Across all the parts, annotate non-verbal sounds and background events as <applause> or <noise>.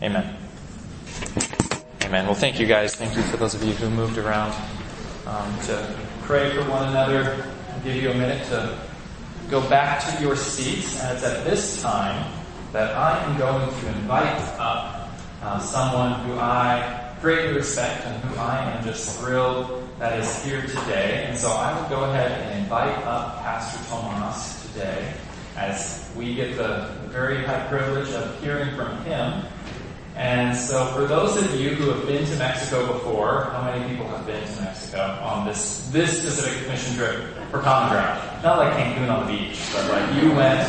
Amen. Amen. Well, thank you guys. Thank you for those of you who moved around um, to pray for one another. I'll give you a minute to go back to your seats. And it's at this time that I am going to invite up uh, someone who I greatly respect and who I am just thrilled that is here today. And so I will go ahead and invite up Pastor Tomas today as we get the very high privilege of hearing from him and so for those of you who have been to Mexico before, how many people have been to Mexico on this, this specific mission trip for Common Ground? Not like Cancun on the beach, but like you went,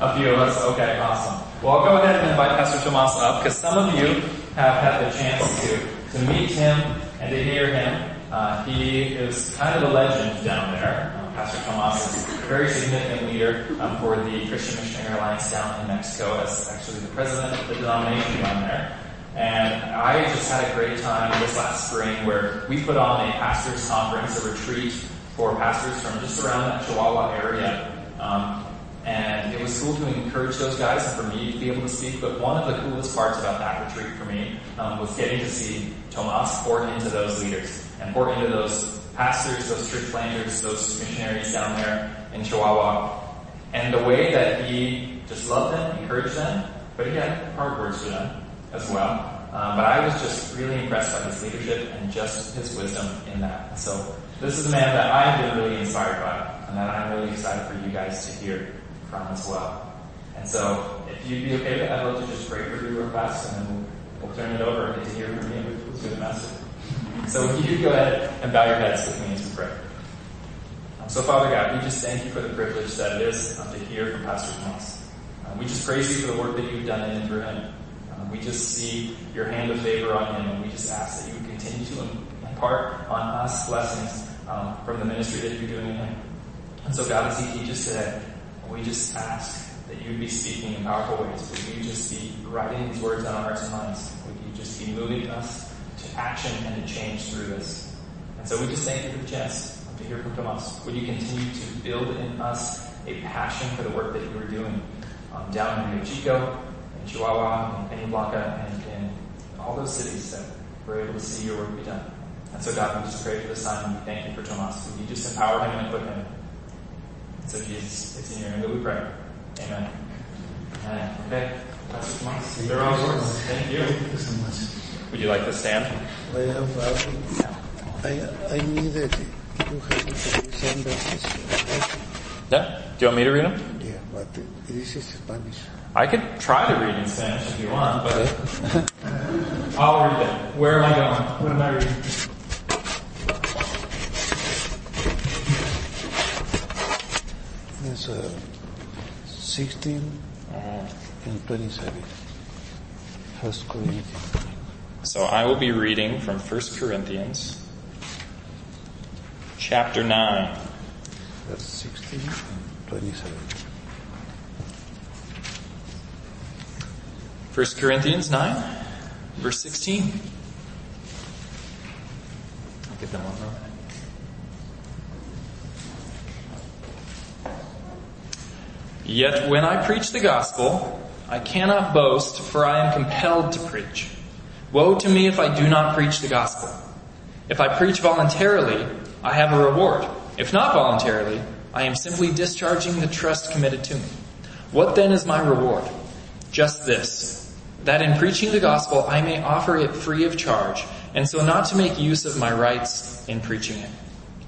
a few of us, okay, awesome. Well, I'll go ahead and invite Pastor Tomas up because some of you have had the chance to, to meet him and to hear him. Uh, he is kind of a legend down there. Pastor Tomas is a very significant leader um, for the Christian Missionary Alliance down in Mexico as actually the president of the denomination down there. And I just had a great time this last spring where we put on a pastors conference, a retreat for pastors from just around that Chihuahua area. Um, and it was cool to encourage those guys and for me to be able to speak. But one of the coolest parts about that retreat for me um, was getting to see Tomas pour into those leaders and pour into those pastors, those church planters, those missionaries down there in Chihuahua. And the way that he just loved them, encouraged them, but he had hard words for them as well. Um, but I was just really impressed by his leadership and just his wisdom in that. So this is a man that I have been really inspired by and that I'm really excited for you guys to hear from as well. And so if you'd be okay with it, I'd love to just pray for you real fast and then we'll, we'll turn it over to hear from you through the message. So if you go ahead and bow your heads with me as we pray. Um, so Father God, we just thank you for the privilege that it is um, to hear from Pastor Tomas. Um, we just praise you for the work that you've done in and through him. Um, we just see your hand of favor on him and we just ask that you would continue to impart on us blessings um, from the ministry that you're doing in him. And so God, as he teaches today, we just ask that you would be speaking in powerful ways. Would you just be writing these words on our hearts and minds? Would you just be moving us action and to change through this. And so we just thank you for the chance to hear from Tomas. Would you continue to build in us a passion for the work that you are doing um, down in Rio Chico, in Chihuahua, in Peña and in all those cities that we're able to see your work be done. And so God, we just pray for this time and we thank you for Tomas. Would you just empower him and equip him? And so Jesus, it's in your name that we pray. Amen. Amen. Okay. Pastor Tomas. They're all yours. Thank you. Thank you so much. Would you like to stand? I, I need it. You have some verses. Yeah? Do you want me to read them? Yeah, but this is Spanish. I could try to read in Spanish if you want, but I'll read it. Where am I going? What am I reading? It's uh, 16 and 27. First Corinthians. So I will be reading from 1 Corinthians chapter 9. Verse 16 and 27. 1 Corinthians 9, verse 16. I'll get them one. Yet when I preach the gospel, I cannot boast, for I am compelled to preach. Woe to me if I do not preach the gospel. If I preach voluntarily, I have a reward. If not voluntarily, I am simply discharging the trust committed to me. What then is my reward? Just this, that in preaching the gospel I may offer it free of charge, and so not to make use of my rights in preaching it.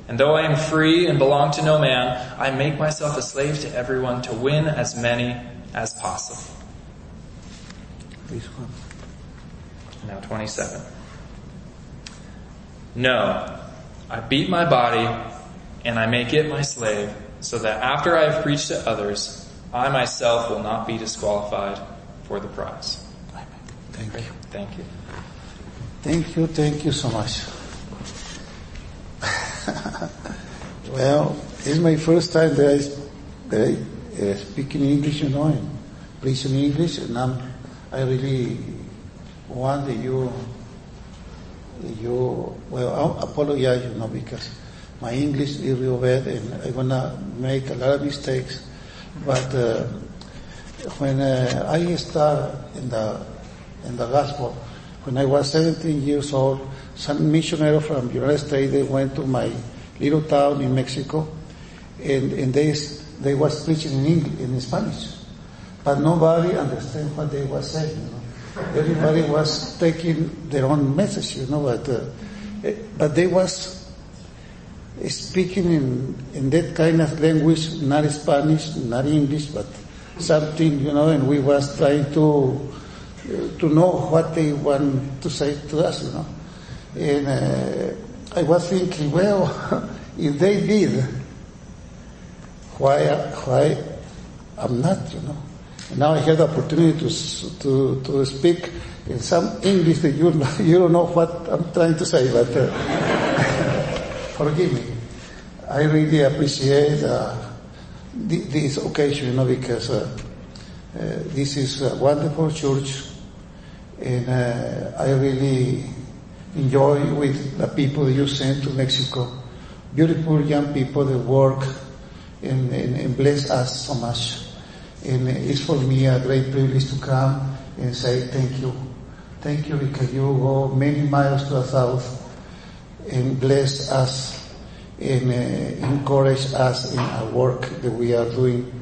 And though I am free and belong to no man, I make myself a slave to everyone to win as many as possible. Now 27. No, I beat my body and I make it my slave so that after I have preached to others, I myself will not be disqualified for the prize. Thank you. Thank you. Thank you, thank you so much. <laughs> well, it's my first time that I, that I uh, speak in English, you know, and preach in English, and I'm, I really want that you, you, well, I apologize, you know, because my English is real bad and I'm gonna make a lot of mistakes. But uh, when uh, I start in the in the gospel. When I was 17 years old, some missionary from United States, they went to my little town in Mexico, and, and they, they was preaching in English, in Spanish. But nobody understand what they were saying. Everybody was taking their own message, you know, but, uh, but they was speaking in, in that kind of language, not Spanish, not English, but something, you know, and we was trying to, to know what they want to say to us, you know. And uh, I was thinking, well, <laughs> if they did, why, why I'm not, you know. Now I have the opportunity to, to, to speak in some English that you, you don't know what I'm trying to say, but uh, <laughs> forgive me. I really appreciate uh, this occasion, you know, because uh, uh, this is a wonderful church, and uh, I really enjoy with the people you sent to Mexico. Beautiful young people that work and, and, and bless us so much. And it's for me a great privilege to come and say thank you. Thank you because you go many miles to the south and bless us and uh, encourage us in our work that we are doing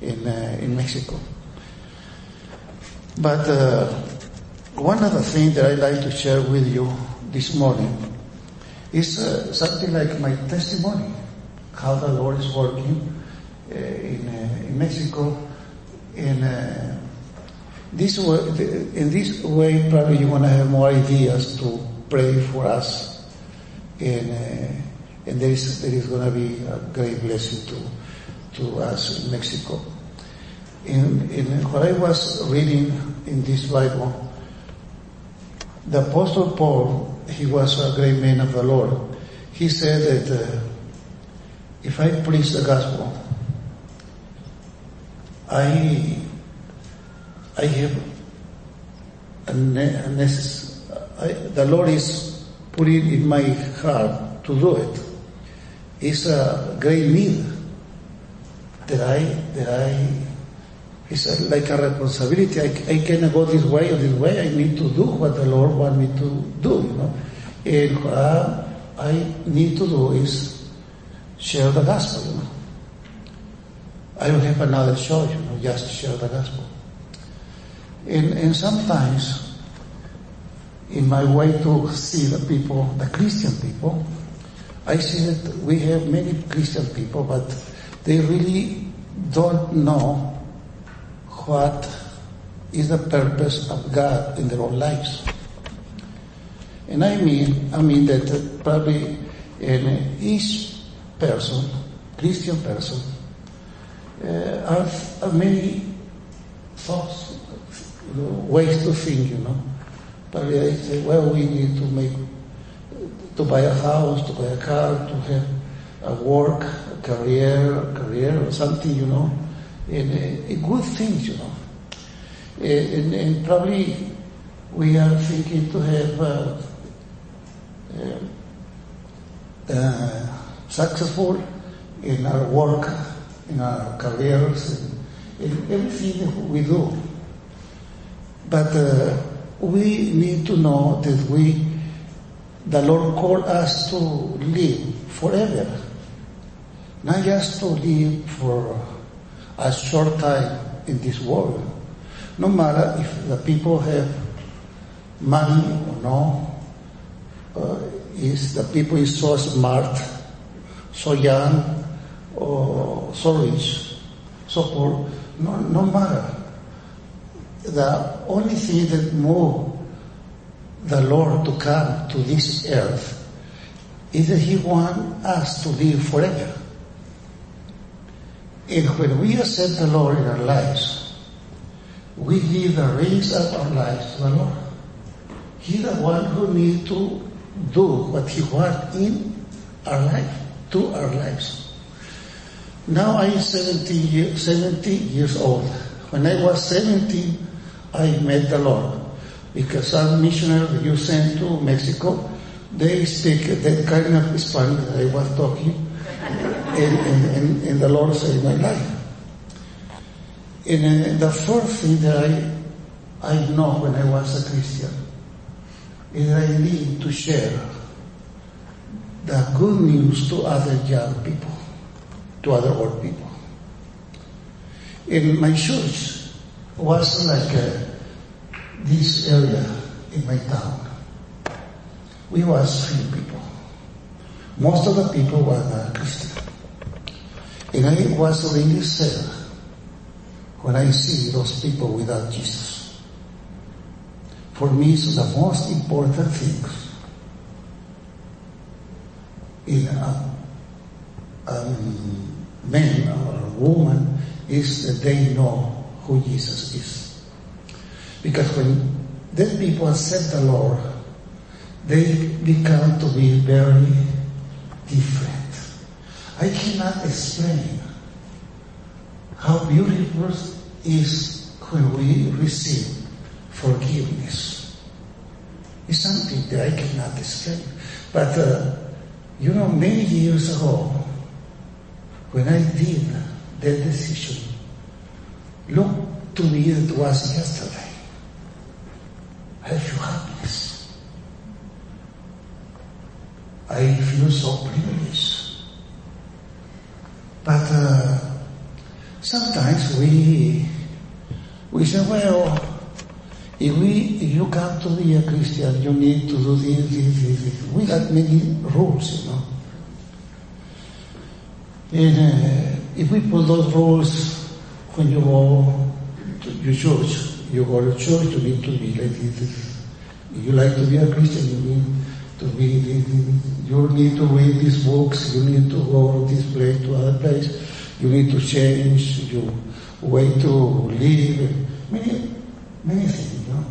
in, uh, in Mexico. But uh, one of the things that I'd like to share with you this morning is uh, something like my testimony, how the Lord is working uh, in, uh, in Mexico. And this way, in this way, probably you're going to have more ideas to pray for us and and there is there is going to be a great blessing to to us in Mexico. In, in what I was reading in this Bible, the Apostle Paul, he was a great man of the Lord. He said that uh, if I preach the gospel, I I have I, the Lord is putting in my heart to do it. it is a great need that I, that I, it's a, like a responsibility. I, I cannot go this way or this way. I need to do what the Lord want me to do, you know. And what I need to do is share the gospel, you know. I don't have another choice, you know, just share the gospel. And, and sometimes, in my way to see the people, the Christian people, I see that we have many Christian people, but they really don't know what is the purpose of God in their own lives. And I mean, I mean that probably in each person, Christian person, uh, many thoughts, ways to think, you know. Probably they say, well, we need to make to buy a house, to buy a car, to have a work, a career, a career or something, you know, and uh, good things, you know. And, and, probably we are thinking to have uh, uh, successful in our work, in our careers, in, in everything we do. But uh, we need to know that we the Lord called us to live forever. Not just to live for a short time in this world. No matter if the people have money or no, uh, is the people is so smart, so young, Oh, or so rich, so. No, no matter. The only thing that moves the Lord to come to this earth is that He wants us to live forever. And when we accept the Lord in our lives, we give the reins of our lives to the Lord. He's the one who needs to do what He wants in our life, to our lives. Now I'm 70, year, 70 years old. When I was 17, I met the Lord because some missionaries that you sent to Mexico, they speak that kind of Spanish that I was talking, <laughs> and, and, and, and the Lord saved my life. And uh, the first thing that I, I know when I was a Christian is that I need to share the good news to other young people, to other old people. In my church was like uh, this area in my town. We was few people. Most of the people were not Christian. And I was really sad when I see those people without Jesus. For me, it's the most important thing in a, a man or woman is that they know who Jesus is. Because when then people accept the Lord, they become to be very different. I cannot explain how beautiful is when we receive forgiveness. It's something that I cannot explain. But, uh, you know, many years ago, when I did that decision, look to me it was yesterday. I feel happiness. I feel so privileged. But uh, sometimes we we say, well, if we if you come to be a Christian, you need to do this, this, this. We got many rules, you know. And uh, if we put those rules when you go to your church, you go to church, you need to be like this. If you like to be a Christian, you need to be, you need to read these books, you need to go to this place, to other place, you need to change your way to live, many, many things, you know.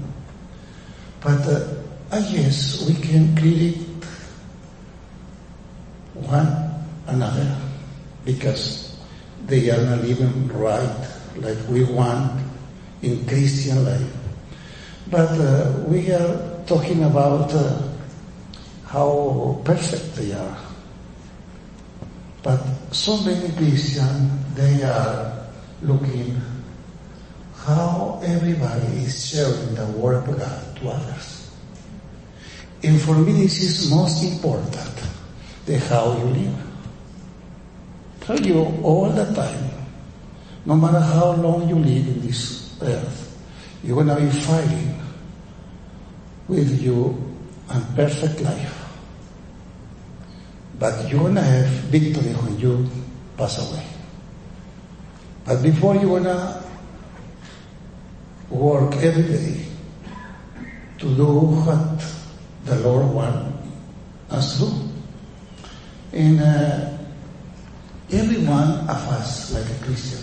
But uh, I guess we can critic one another because they are not living right like we want in Christian life. But uh, we are talking about uh, how perfect they are. But so many Christians, they are looking how everybody is sharing the word of God to others. And for me, this is most important, the how you live. Tell you all the time, no matter how long you live in this earth, you're going to be fighting with your imperfect life. But you're going to have victory when you pass away. But before you're going to work every day to do what the Lord wants us to do. And uh, every one of us, like a Christian,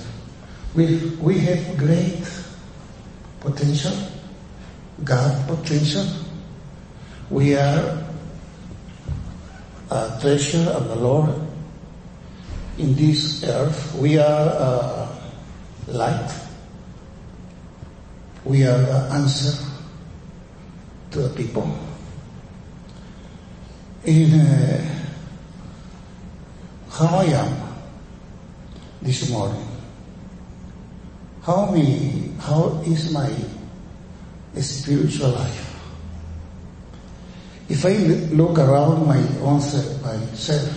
we, we have great potential, God potential. We are a treasure of the Lord in this earth. We are uh, light. We are the answer to the people. In uh, how I am this morning, how me, how is my spiritual life? If I look around my own self, myself,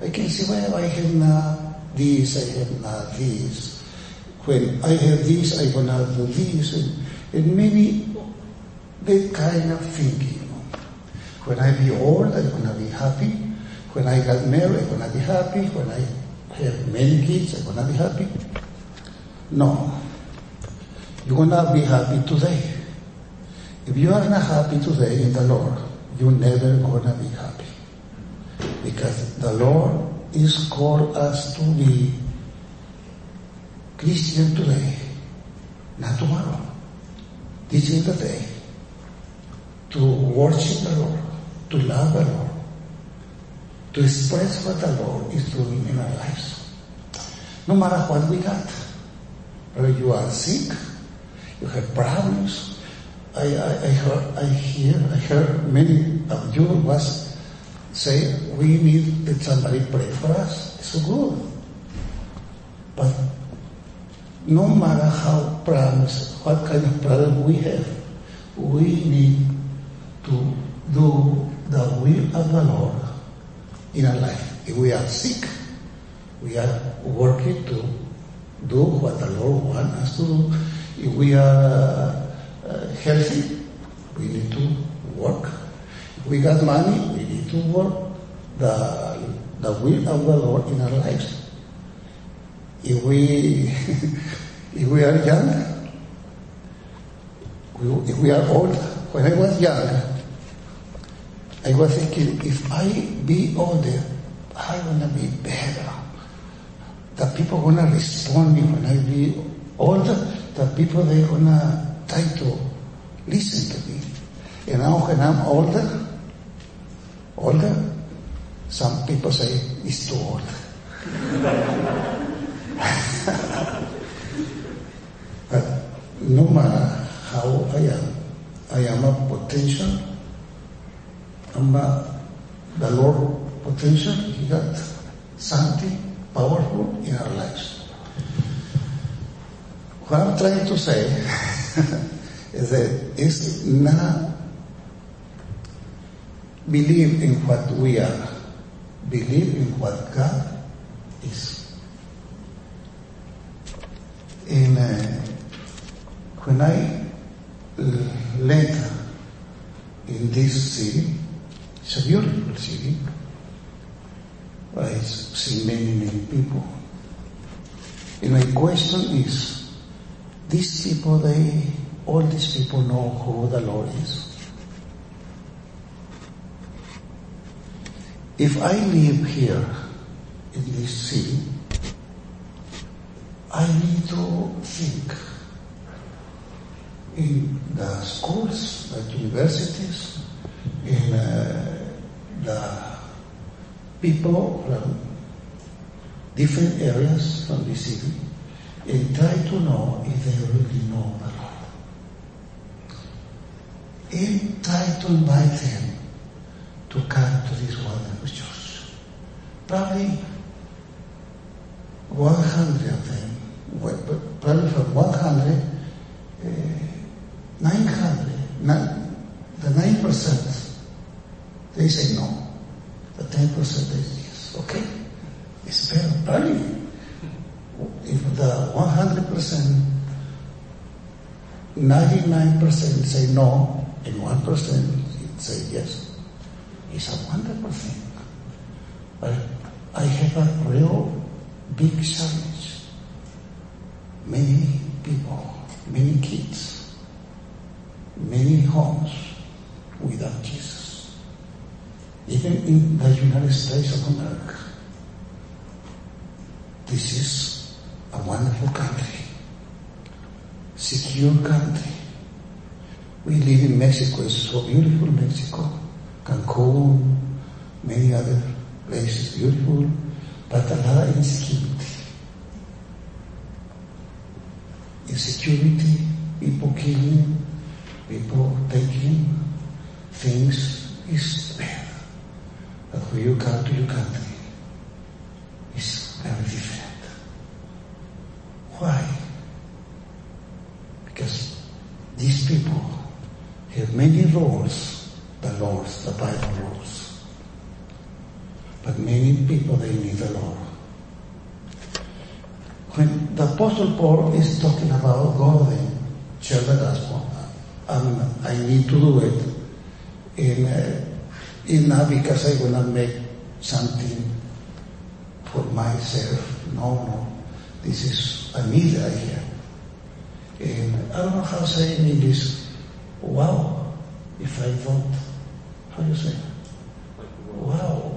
I can see, well, I have not this, I have not this. When I have this, I not do this. And, and maybe that kind of thinking. When I be old, I'm to be happy. When I got married, I'm to be happy. When I have many kids, I'm to be happy. No. You're to be happy today. If you are not happy today in the Lord, you're never to be happy. Because the Lord is called us to be Christian today, not tomorrow. This is the day to worship the Lord, to love the Lord, to express what the Lord is doing in our lives. No matter what we got, whether you are sick, you have problems. I, I, I heard, I hear, I heard many of you was say we need that somebody pray for us. It's so good. But no matter how problems, what kind of problem we have, we need to do the will of the Lord in our life. If we are sick, we are working to do what the Lord wants us to do. If we are uh, healthy, we need to work. If we got money, we need to work the, the will of the Lord in our lives. If we, <laughs> if we are young, we, if we are old, when I was young, I was thinking, if I be older, I'm gonna be better. The people gonna respond me when I be older. The people they gonna try to listen to me. And now when I'm older, older, some people say it's too old. <laughs> but no matter how I am, I am a potential. I'm the Lord potential. He got something powerful in our lives. What I'm trying to say is that it's not believe in what we are, believe in what God is. And uh, when I later in this city, it's a beautiful city. I see many, many people. And my question is, these people, they, all these people know who the Lord is. If I live here in this city, I need to think in the schools, the universities, in uh, the people from different areas from the city, and try to know if they really know the Lord. And try to invite them to come to this wonderful church. Probably 100 of them, probably from 100, uh, 900, nine, the 9%, they say no. The 10% is yes. Okay? It's better. Probably if the 100%, 99% say no, and 1% say yes, it's a wonderful thing. But I have a real big challenge. Many people, many kids, many homes without Jesus. Even in the United States of America. This is a wonderful country, secure country. We live in Mexico, it's so beautiful Mexico, Cancun, many other places, beautiful, but a lot of insecurity. Insecurity, people killing, people taking things is bad. But when you come to your country, it's very different. Why? Because these people have many rules, the laws, the Bible rules. But many people, they need the Lord. When the Apostle Paul is talking about go and share the gospel, um, I need to do it. In, uh, in not because I want to make something for myself. No, no. This is a need I have. And I don't know how to say in English, wow, if I don't, how do you say? Wow,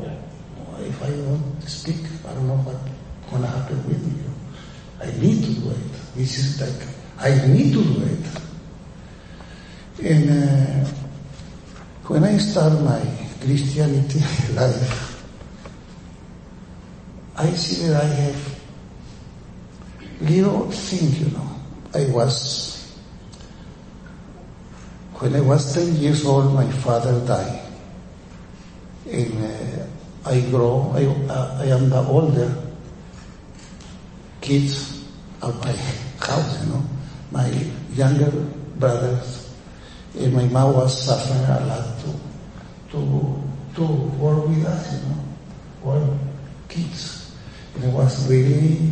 if I don't speak, I don't know what's going to happen with me. I need to do it. This is like, I need to do it. And uh, when I start my Christianity life, I see that I have little things, you know. I was, when I was 10 years old, my father died. And uh, I grow, I, uh, I am the older kids of my <laughs> house, you know. My younger brothers and my mom was suffering a lot to, to, to work with us, you know, work kids. And it was really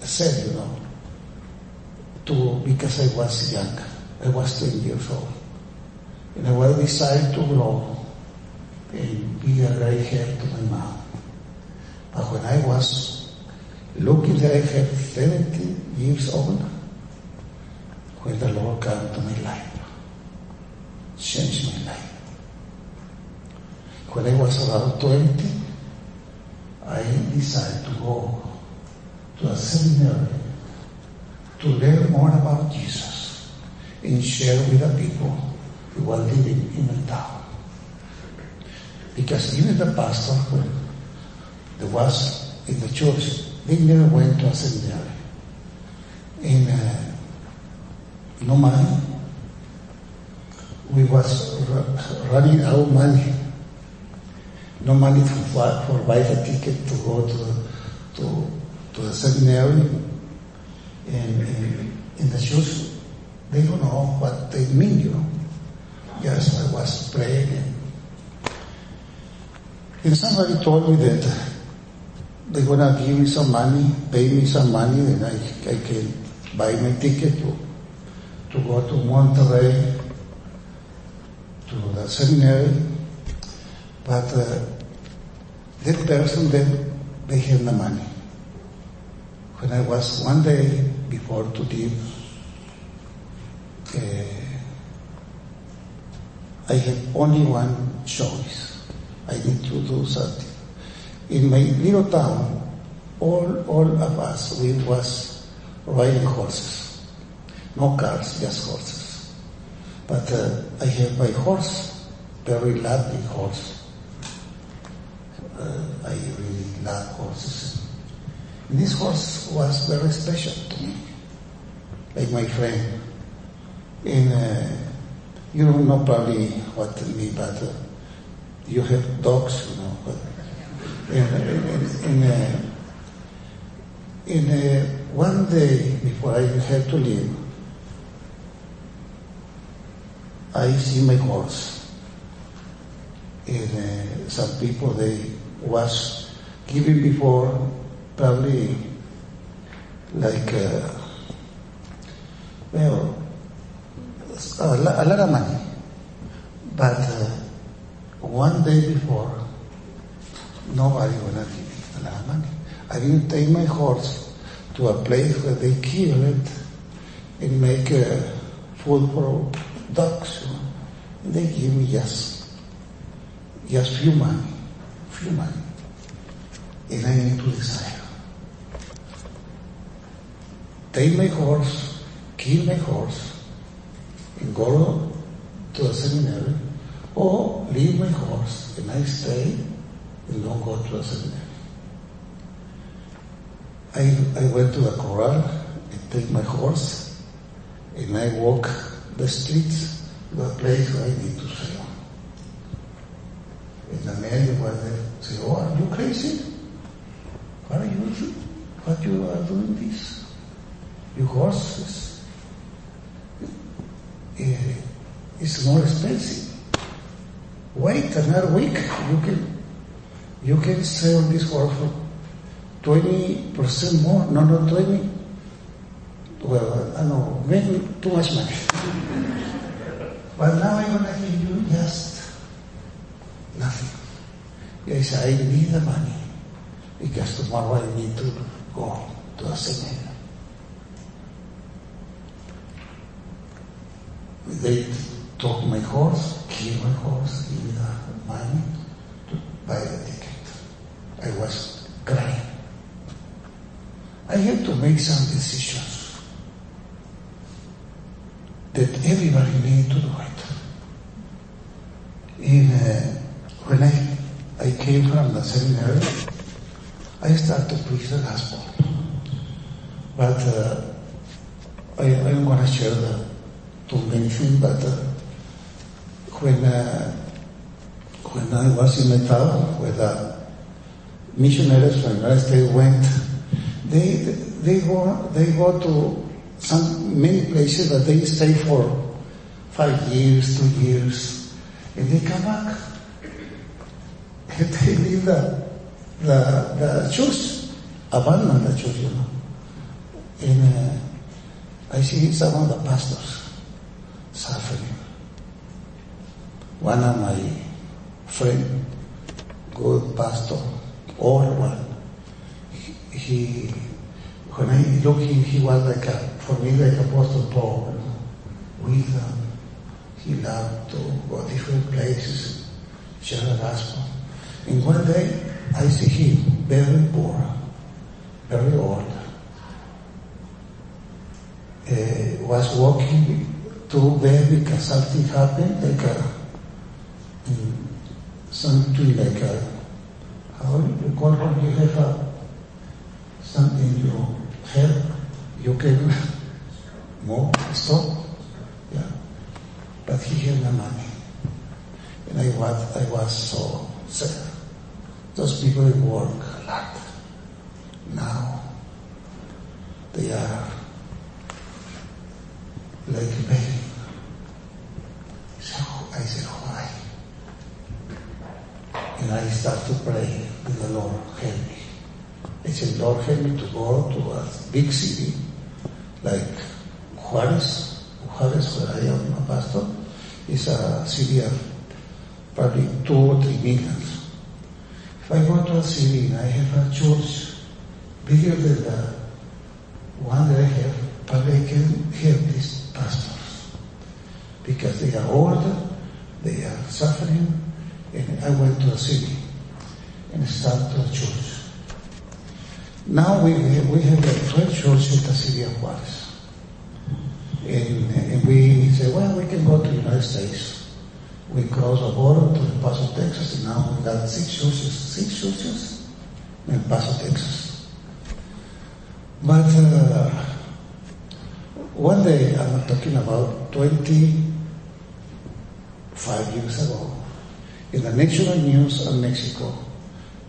sad, you know, to, because I was young. I was 10 years old. And I was decided to grow and be a great help to my mom. But when I was looking that I had 17 years old, when the Lord came to my life, changed my life. When I was about 20, I decided to go to a seminary to learn more about Jesus and share with the people who were living in the town. Because even the pastor there was in the church, they never went to a seminary. And uh, no money. We was running out money. No money for, for buy the ticket to go to, to, to the seminary. And, in the church, they don't know what they mean, you know. Yes, I was praying and and somebody told me that they're gonna give me some money, pay me some money, and I, I can buy my ticket to, to go to Monterrey, to the seminary. But uh, that person, then, they had the money. When I was one day before to leave, uh, I had only one choice. I need to do something. In my little town, all, all of us, we was riding horses. No cars, just horses. But uh, I have my horse, very lovely horse. Uh, I really love horses. And this horse was very special to me, like my friend. And uh, you don't know probably what me, but uh, you have dogs, you know. In, in, in, uh, in uh, one day before I had to leave, I see my horse. And uh, some people they was giving before probably like uh, well a lot of money, but uh, one day before nobody gonna give a lot of money. I didn't take my horse to a place where they kill it and make uh, food for And they give me just just few money, few money, and I need to decide. Take my horse, kill my horse, and go to the seminary, or leave my horse and I stay and don't go to the seminary. I, I went to the corral and take my horse and I walk the streets to the place where I need to sail. And the man was there say, Oh, are you crazy? Why are you? What you are doing this? Your horse is, eh, more expensive. Wait another week, you can you can sell this horse for twenty percent more. No, not twenty. Well, I know, maybe too much money. but now I'm gonna give you just nothing. Yes, I need the money because tomorrow I need to go to a seminar. They took my horse, killed my horse, give me the money to buy the ticket. I was crying. I had to make some decisions that everybody needed to do it. In, uh, when I, I came from the seminary, I started to preach the gospel. But uh, I, I'm going to share the too many things, but uh, when uh, when I was in town, where the missionaries from the United States went they they go they go to some many places that they stay for five years, two years, and they come back. And <laughs> they leave the the the church, abandon the church, you know. And uh, I see some of the pastors suffering. One of my friend, good pastor, old one, he, he when I look him, he was like a, for me like Apostle Paul, with um, he loved to go different places, share the gospel. And one day I see him very poor, very old. Uh, was walking to bed because something happened, like a, something like a, how you call when you have a, something you have, you can <laughs> move, stop, yeah. But he had no money. And I was, I was so sad. Those people work a lot. Now, they are like begging. So I said, why? And I start to pray with the Lord, help me. I said, Lord, help me to go to a big city like Juarez, Juarez, where I a pastor, is a city of probably two or. If I go to a city I have a church bigger than the one that I have, probably I can help these pastors because they are older, they are suffering, and I went to a city and started a church. Now we, we have a 12 churches in the city of Juarez. And, and we say, well, we can go to the United States. We cross the border to El Paso, Texas, and now we got six churches, six churches in El Paso, Texas. But uh, one day, I'm talking about 25 years ago, in the national news of Mexico,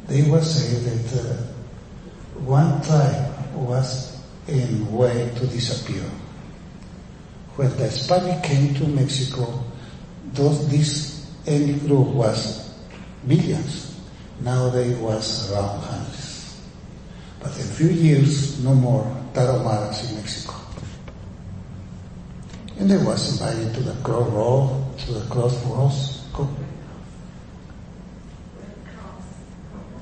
they were saying that uh, one tribe was in way to disappear. When the Spanish came to Mexico, those, this ethnic group was millions. Now they was around hundreds. But in a few years, no more Tarahumaras in Mexico. And they was invited to the cross road, to the crossroads.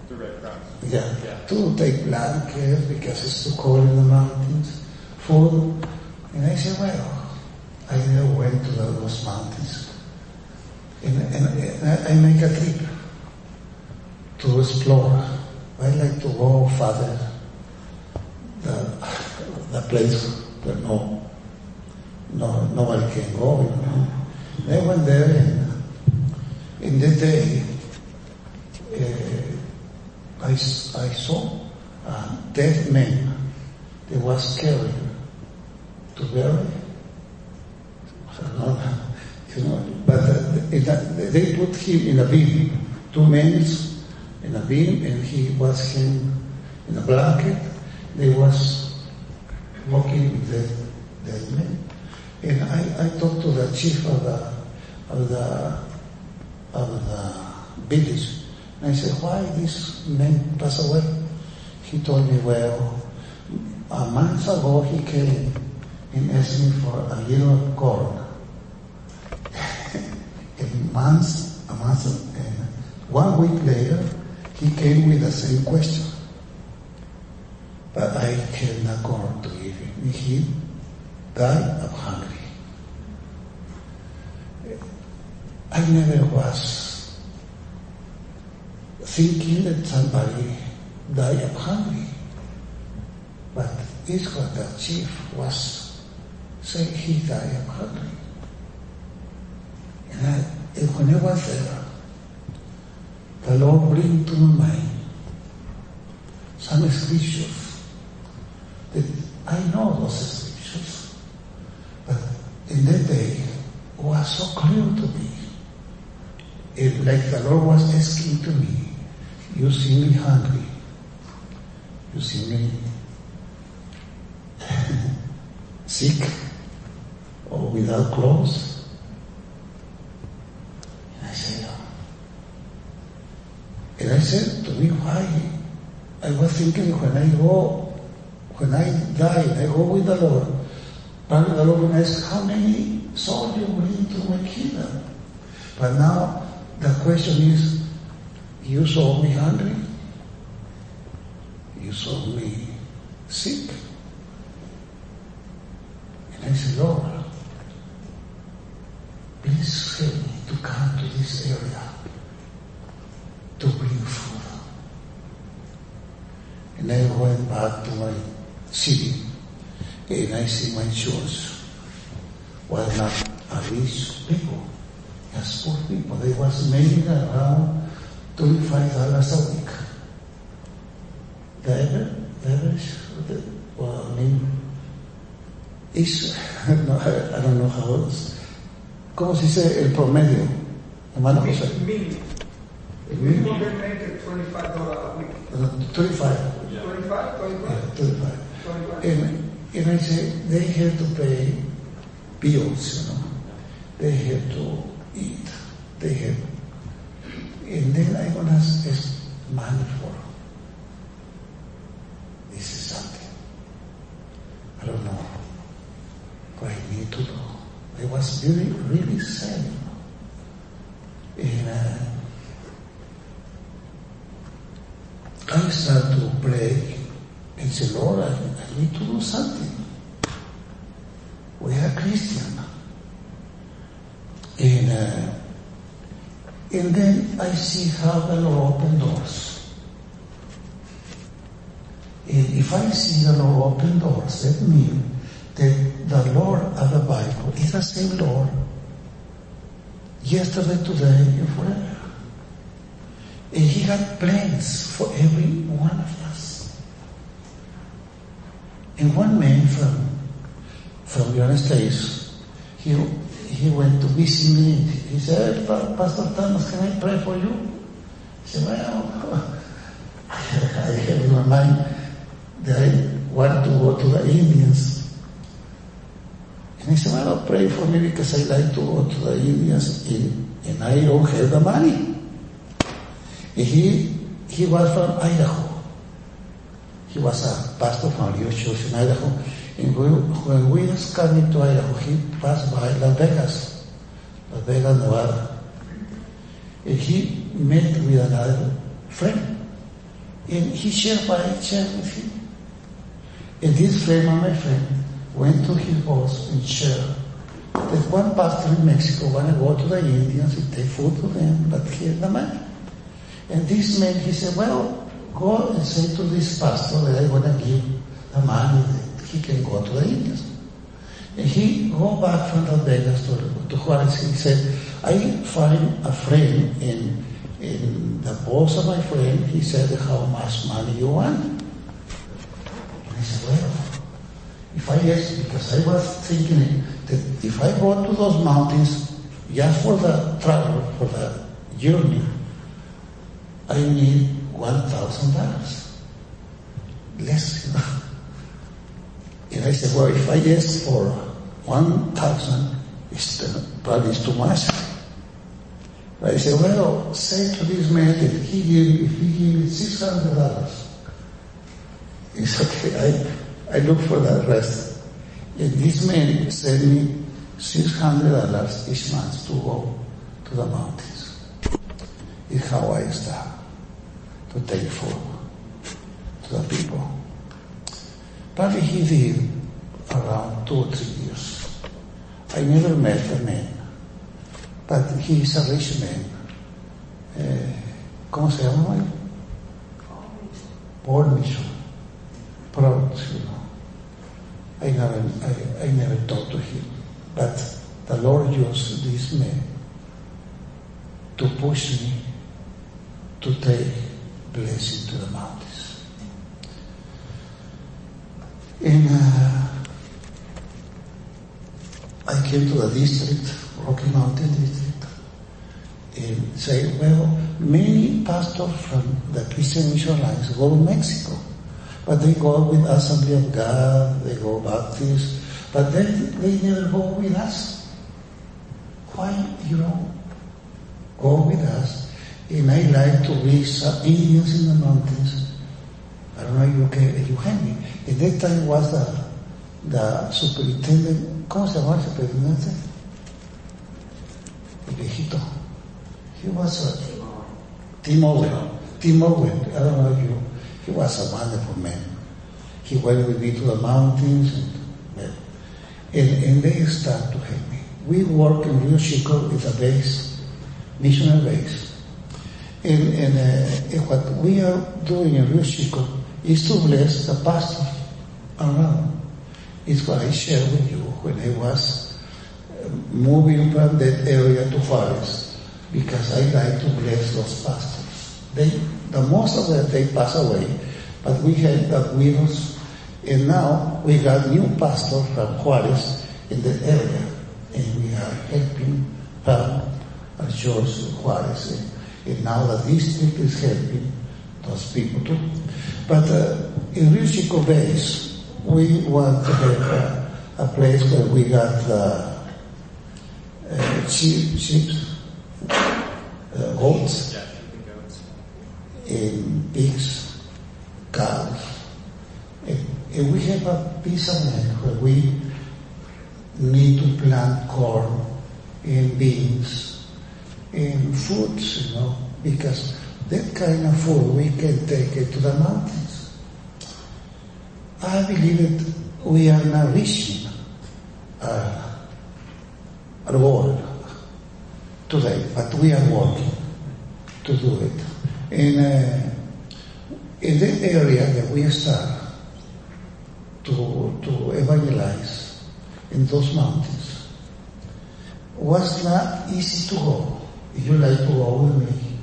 The Red Cross. Yeah, Yeah. to take blankets because it's too cold in the mountains, food. And I said, well, I never went to those mountains. And, and, and I make a trip to explore. I like to go further, the, the place where no, no, nobody can go, you know. And I went there and in that day, uh, I, I saw a dead man that was carried to bury. You know, but uh, they put him in a beam, two men in a beam, and he was him in a blanket. They was walking the dead man. And I, I talked to the chief of the of the of the village. And I said, why this man passed away? He told me, well, a month ago he came and asked me for a little corn. Months, a month, and uh, one week later, he came with the same question. But I had no corn to give him. He died of hunger. I never was thinking that somebody died of hunger. But it's what the chief was saying he died of hunger. And, I, and when I was there, the Lord bring to my mind some scriptures that I know those scriptures, but in that day it was so clear to me. It, like the Lord was asking to me, you see me hungry, you see <laughs> me sick or without clothes. I said, "Oh." And I said to me, why? I was thinking when I go, when I die, I go with the Lord. Probably the Lord will ask, how many you bring into my kingdom? But now the question is, you saw me hungry? You saw me sick? And I said, Lord, please help me to come to this area to bring food. And I went back to my city and I see my church was not a rich people, just poor people. They was making around twenty-five dollars a week. The average, well, I mean, is, I, don't know how it's, ¿cómo se dice el promedio? Hermano José. Mínimo. El mínimo. can make it twenty-five dollar a week. Uh, 25. Twenty-five, Yeah, twenty-five, 25. twenty-five. And, I say, they have to pay bills, you know. They have to eat. They have, and then I want to ask money for. This is something. I don't know what I need to do. I was really, really sad. And uh, I start to pray and say, Lord, I, I need to do something. We are Christian. And, uh, and then I see how the Lord open doors. And if I see the Lord open doors, that means that the Lord of the Bible is the same Lord yesterday, today, and forever. And He had plans for every one of us. And one man from from the United States, he he went to visit me. He said, hey, Pastor Thomas, can I pray for you? I said, well, <laughs> I have in my mind that I want to go to the Indians. And he said, well, pray for me because I like to go to the Indians and, and I don't have the money. And he, he was from Idaho. He was a pastor from your church in Idaho. And we, when we was coming to Idaho, he passed by Las Vegas, Las Vegas, Nevada. And he met with another friend. And he shared my chair with him. And this friend my friend went to his boss and shared that one pastor in Mexico want to go to the Indians and take food to them, but he here's the money. And this man, he said, well, go and say to this pastor that I want to give the money that he can go to the Indians. And he go back from Las Vegas to, to Juarez. He said, I find a friend in, in the boss of my friend. He said, how much money you want? And I said, well, if I yes, because I was thinking that if I go to those mountains just for the travel, for the journey, I need one thousand dollars. Less, you know. <laughs> And I said, well, if I ask for one thousand, it's probably it's too much. I said, well, say to this man that he give, if he give me six hundred dollars, it's okay. I, I look for the rest. And this man sent me six hundred dollars each month to go to the mountains. Is how I start to take food to the people. Probably he did around two or three years. I never met the man, but he is a rich man. Eh, ¿Cómo se llama? Paul Mitchell. Proud, you know. I never, I, I never talked to him, but the Lord used this man to push me to take blessing to the mountains. And uh, I came to the district, Rocky Mountain District, and say, well, many pastors from the Christian Mission Alliance go to Mexico, but they go with Assembly of God, they go Baptist, But then they never go with us. Why you don't go with us? And I like to be some Indians in the mountains. I don't know if you can, you help me. At that time was the, the superintendent, ¿cómo se llama el superintendente? El viejito. He was a, Tim Owen. Tim Owen. I don't know if you, he was a wonderful man. He went with me to the mountains and, and, and they start to help me. We work in Rio Chico with a base, missionary base. And, and, uh, and what we are doing in Rio Chico is to bless the pastors around. It's what I shared with you when I was uh, moving from that area to Forest because I like to bless those pastors. They, the most of them, they pass away, but we had the widows, and now we got new pastor from Juarez in the area, and we are helping her, uh, George Juarez, and, and now the district is helping those people too. But uh, in Rio Chico base, we want to have a place where we got uh, uh, sheep, sheep uh, goats, and pigs, cows. And, we have a piece of land where we need to plant corn and beans and fruits, you know, because that kind of food we can take it to the mountains. I believe that we are now reaching uh, our goal today, but we are working to do it. And uh, in that area that we start to, to evangelize in those mountains was not easy to go. If you like to go with me,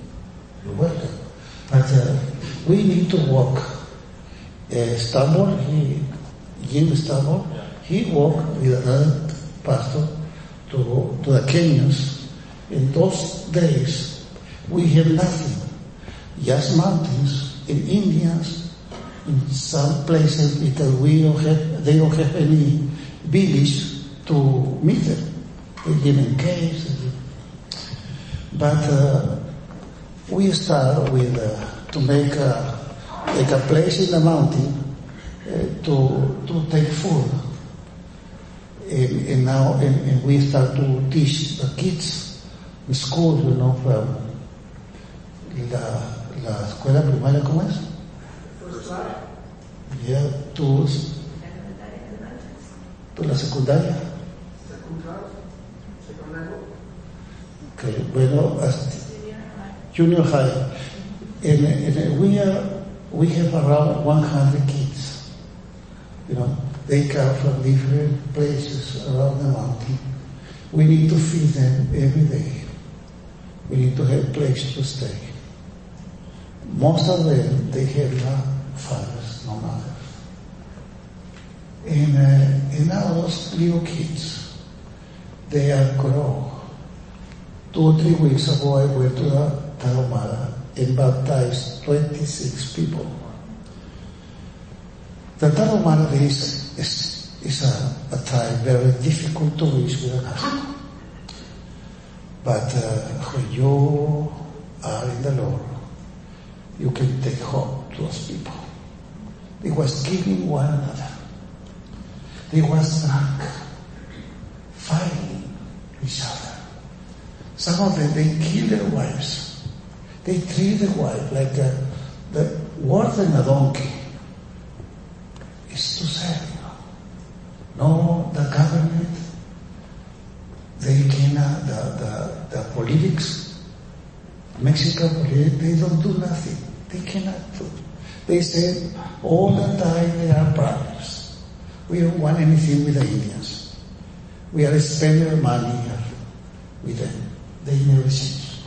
you're welcome. But uh, we need to walk. Uh, Stumble, he, Jim Stumble, he walked with another pastor to, to the Kenyans. In those days, we had nothing, just mountains in Indians in some places because we don't have, they don't have any village to meet them. They live in caves. But uh, we start with uh, to make a, like a place in the mountain uh, to to take food. And, and now and, and we start to teach the kids in school, you know, from la, la escuela primaria, ¿cómo es? Yeah, to, to la secundaria. Okay, bueno, junior high. And, and we are, we have around 100 kids. You know, they come from different places around the mountain. We need to feed them every day. We need to have place to stay. Most of them, they have no fathers, no mothers. And, uh, and now those little kids, they are grown. Two or three weeks ago, I went to the Tarahumara and baptized 26 people. The Tarahumara is, is, is a, a time very difficult to reach with a gospel. But uh, when you are in the Lord, you can take hope to those people. They was killing one another. They was drunk, fighting each other. Some of them, they kill their wives. They treat the wife like a, the worse than a donkey. It's too sad. No, the government, they cannot, the, the, the politics, politics, they don't do nothing. They cannot do. They say all the time there are problems. We don't want anything with the Indians. We are spending money with them. They never change.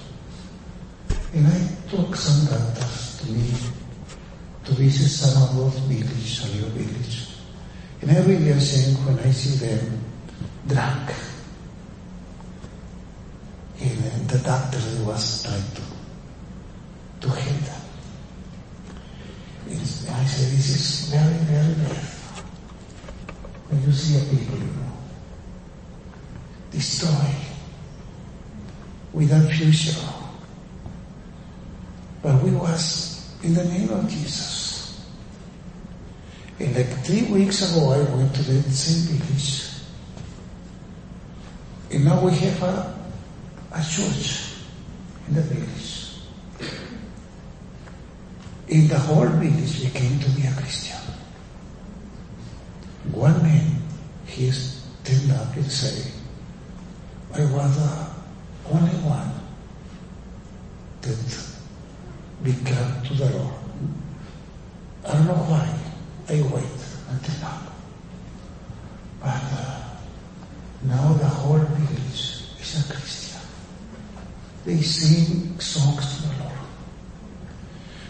And I took some doctors to me to visit some of those villages, or your village. And I really ashamed when I see them drunk. And the doctor was trying to, to help them. And I say this is very, very bad. When you see a people, you know, destroyed without future. But we was in the name of Jesus. And like three weeks ago, I went to the same village. And now we have a, a church in the village. In the whole village he came to be a Christian. One man, he stand up and say, I was the only one that became to the Lord. I don't know why I wait until now. But uh, now the whole village is a Christian. They sing songs.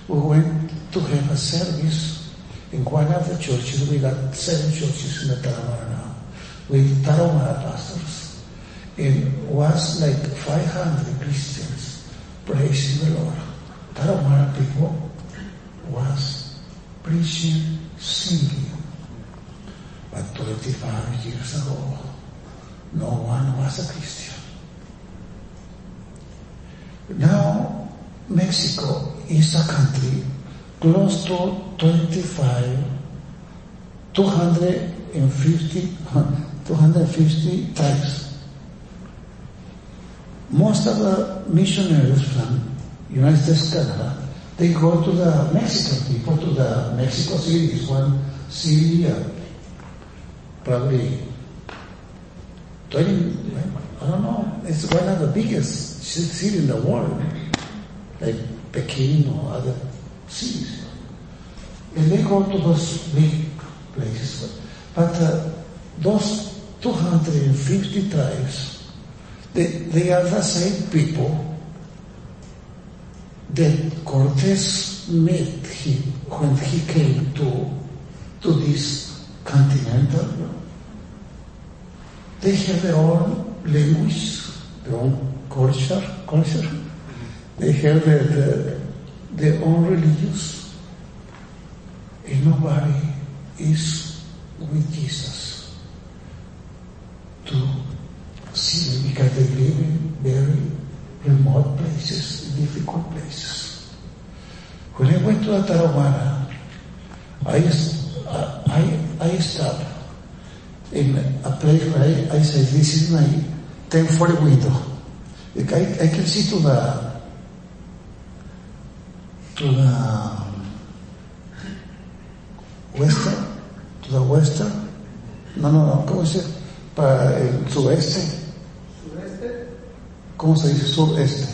We went to have a service in one of the churches. We got seven churches in the Tarahumara now with Tarahumara pastors. It was like 500 Christians praising the Lord. Tarahumara people was preaching, singing. But 25 years ago, no one was a Christian. Now, Mexico is a country close to 25, 250, <laughs> 250 tribes. Most of the missionaries from United States, Canada, they go to the Mexican people, to the Mexico City, is one city, uh, probably 20, I don't know, it's one of the biggest city in the world, like Peking or other cities. And they go to those big places. But uh, those 250 tribes, they, they are the same people that Cortes met him when he came to, to this continental. They have their own language, their own culture, culture. They have their, their, their own religions. And nobody is with Jesus to see because they live in very remote places, difficult places. When I went to the Tarahumara, I, I, I stopped in a place where I, I said, this is my 1040 window. I, I can see to the, to the western, to the western, no, no, no, ¿cómo dice? Para el sudeste. Sureste, ¿Cómo se dice sureste?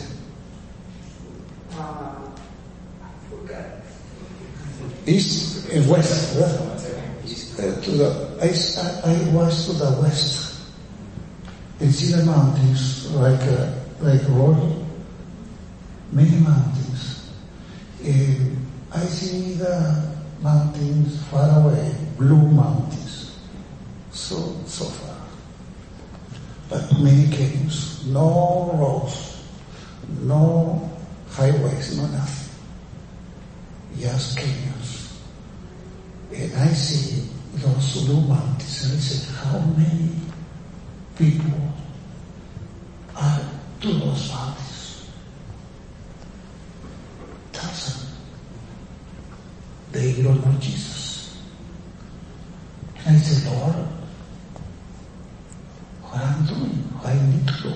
ah. East and west, ¿verdad? Uh, to the, I, I was to the west and see the mountains like uh, like road, many mountains. And I see the mountains far away, blue mountains, so so far. But many canyons, no roads, no highways, no nothing. Just canyons. And I see those blue mountains and I said, how many people are to those mountains? Thousand. They don't know Jesus. And I said, Lord, what I'm doing, what I need to do.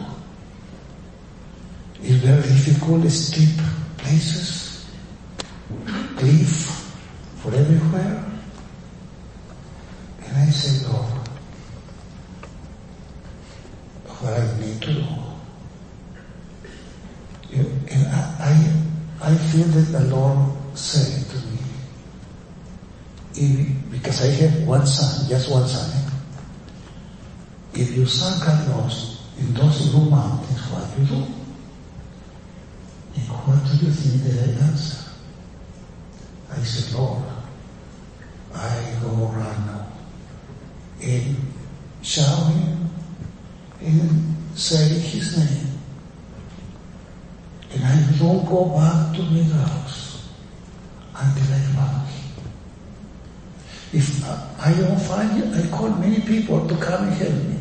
It's very difficult, steep places, cliff for everywhere. And I said, Lord, what I need to do. You- And I, I, I feel that the Lord said to me, if, because I have one son, just one son, eh? if your son got lost in those blue mountains, what do you do? And what do you think that I answer? I said, Lord, I go around now and shout him and say his name. And I don't go back to my house until I found him. If I don't find it, I call many people to come and help me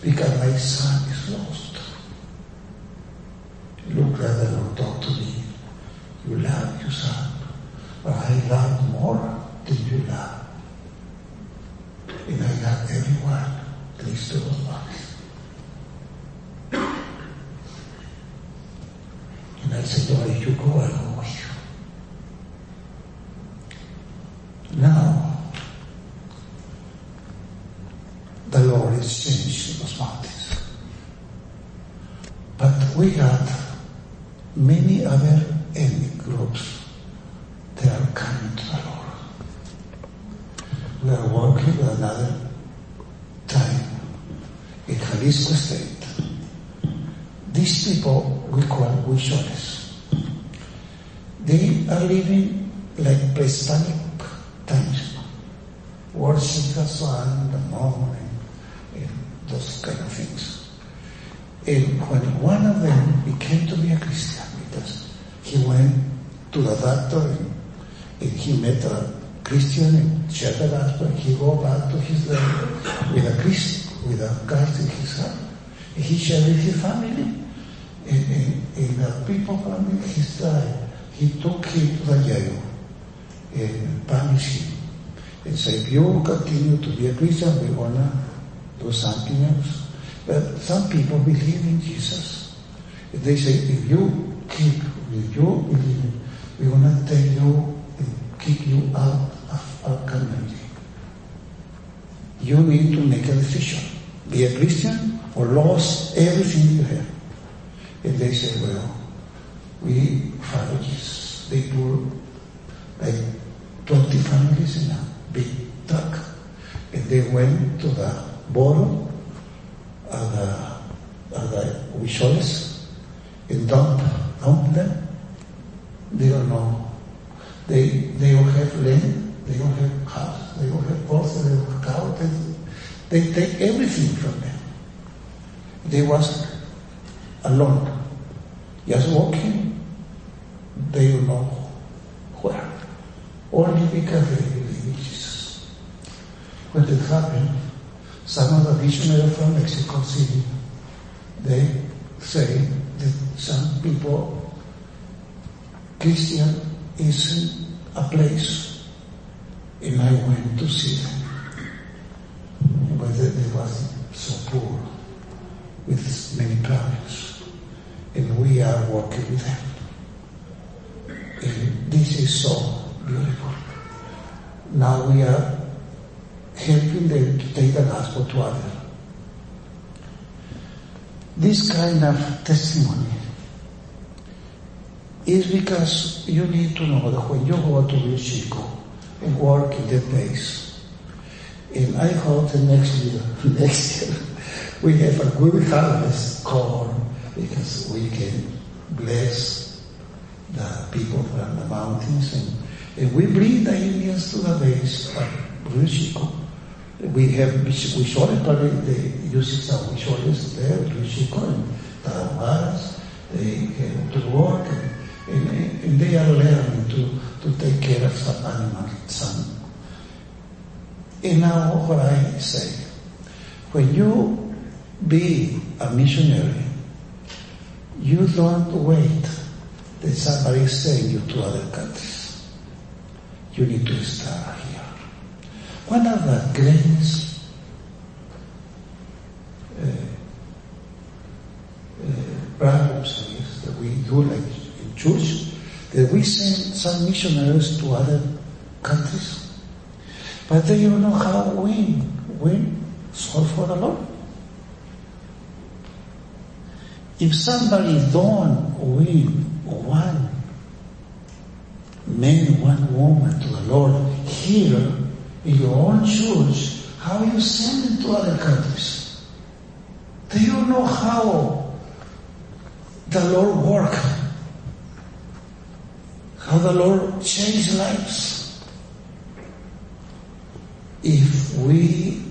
because my son is lost. Look, brother, Lord, talk to me. You love your son, but I love more than you love. And I love everyone. Cristo los loves. And I said, Lord, if you go, I'll go with you. Now, the Lord is changing those mountains. But we got many other ethnic groups that are coming to the Lord. We are working with another time in Jalisco State. These people we call Huicholes. They are living like prehistoric times, worship the sun, the moon, and those kind of things. And when one of them became to be a Christian, because he went to the doctor and, and he met a Christian and shared the gospel, he go back to his land with a Christ, with a Christ in his heart. And he shared with his family. And, and, and the people from tribe, he took him to the jail and punished him. And said, if you continue to be a Christian, we're gonna do something else. But some people believe in Jesus. And they say, if you keep, if you believe, we're gonna take you and kick you out of our community. You need to make a decision. Be a Christian or lose everything you have. And they say, well, we families, They do like 20 families in a big truck. And they went to the border of the, of the and dump, dump them. They don't know. They, they don't have land. They don't have house. They don't have horse. They don't have cow. They, they take everything from them. They was alone. Just walking. They don't know where. Only because they believe in Jesus. When it happened, some of the missionaries from Mexico City, they say that some people, Christian isn't a place. And I went to see them. But they, they was so poor, with many problems. And we are working with them. And this is so beautiful. Now we are helping them to take the gospel to others. This kind of testimony is because you need to know that when you go to Rio Chico and work in that place, and I hope the next year, <laughs> next year, we have a good harvest corn because we can bless the people from the mountains and, and we bring the Indians to the base of Rio We have we saw it probably they use some Huicholes there, Rio Chico and Tarahumaras. They came to work and, and, and they are learning to, to take care of some animals, some. And now what I say, when you be a missionary, you don't wait that somebody send you to other countries. You need to start here. One of the greatest uh, uh, problems is that we do like in church, that we send some missionaries to other countries, but they don't know how win, win soul for the Lord. If somebody don't win one man, one woman to the Lord here in your own church, how you send them to other countries? Do you know how the Lord work? How the Lord change lives? If we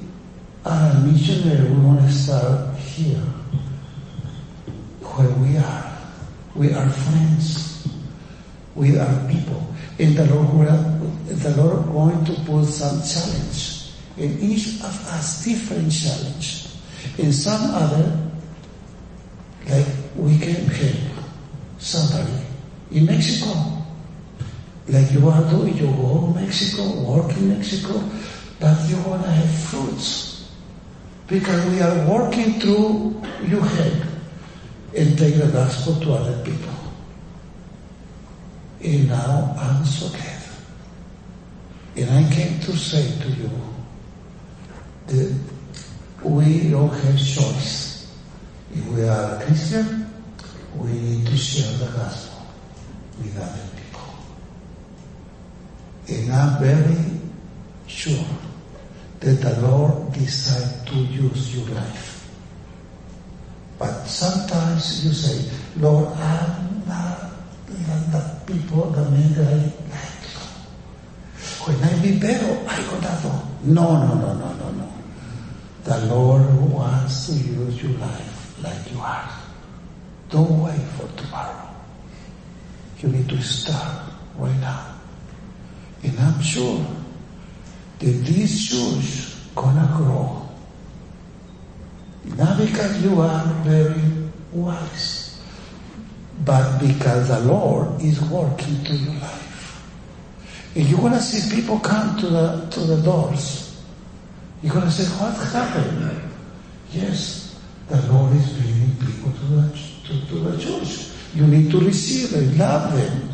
are a missionary, we want to start here where we are. We are friends. We are people. And the Lord will the Lord going to put some challenge. In each of us, different challenge. In some other, like we can help somebody in Mexico. Like you are doing, you go to Mexico, work in Mexico, but you want to have fruits. Because we are working through you help and take the gospel to other people. And now I'm so glad. And I came to say to you that we don't have choice. If we are a Christian, we need to share the gospel with other people. And I'm very sure that the Lord decided to use your life. But sometimes you say, Lord, I'm not the people that make I like. When I be better, I gonna do. No, no, no, no, no, no. The Lord wants to use your life like you are. Don't wait for tomorrow. You need to start right now. And I'm sure that this church gonna grow. Not because you are very wise, but because the Lord is working to your life. And you're gonna see people come to the to the doors. You're gonna say, What happened? Yes, the Lord is bringing people to the to, to the church. You need to receive them, love them.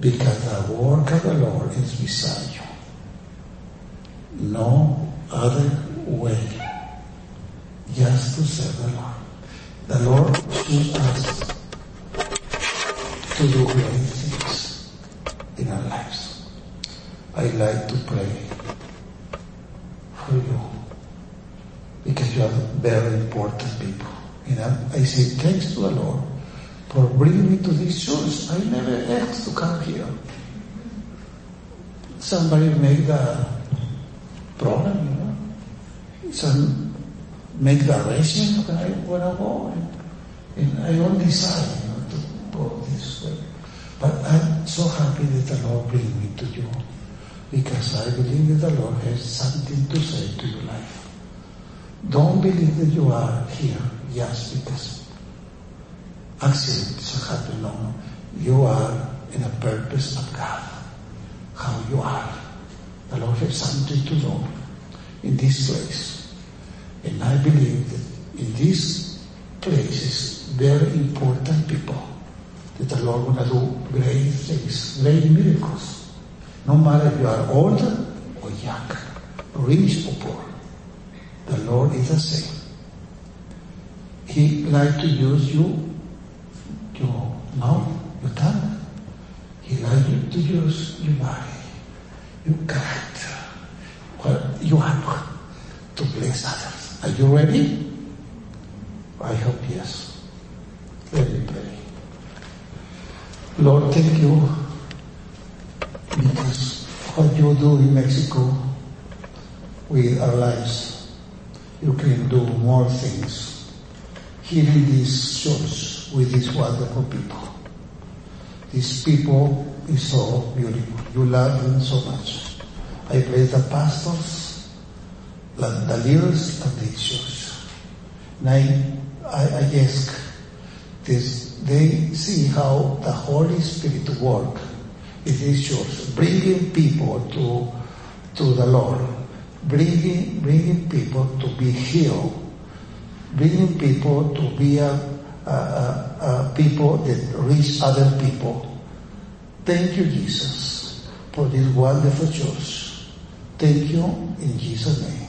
Because the work of the Lord is beside you. No other way. Just to serve the Lord. The Lord chooses us to do great things in our lives. I like to pray for you because you are very important people. And I, I say thanks to the Lord for bringing me to this church. I never asked to come here. Somebody made the problem, you know. Some make the arrangement when I when I go, and, and I don't decide, you know, to go this way. But I'm so happy that the Lord bring me to you because I believe that the Lord has something to say to your life. Don't believe that you are here just because accidents happen. No, you are in a purpose of God. How you are. The Lord has something to do in this place. And I believe that in these places, very important people that the Lord gonna do great things, great miracles. No matter if you are old or young, rich or poor, the Lord is the same. He likes to use you, your mouth, your tongue. He likes to use your body, your character, what you have to bless others. Are you ready? I hope yes. Let me pray. Lord, thank you because what you do in Mexico with our lives, you can do more things here in this church with these wonderful people. These people is so beautiful. You love them so much. I pray the pastors, the, the leaders of this church. And I, I, I ask this, they see how the Holy Spirit work in church, bringing people to, to the Lord, bringing, bringing people to be healed, bringing people to be a, a, a, a people that reach other people. Thank you, Jesus, for this wonderful church. Thank you in Jesus' name.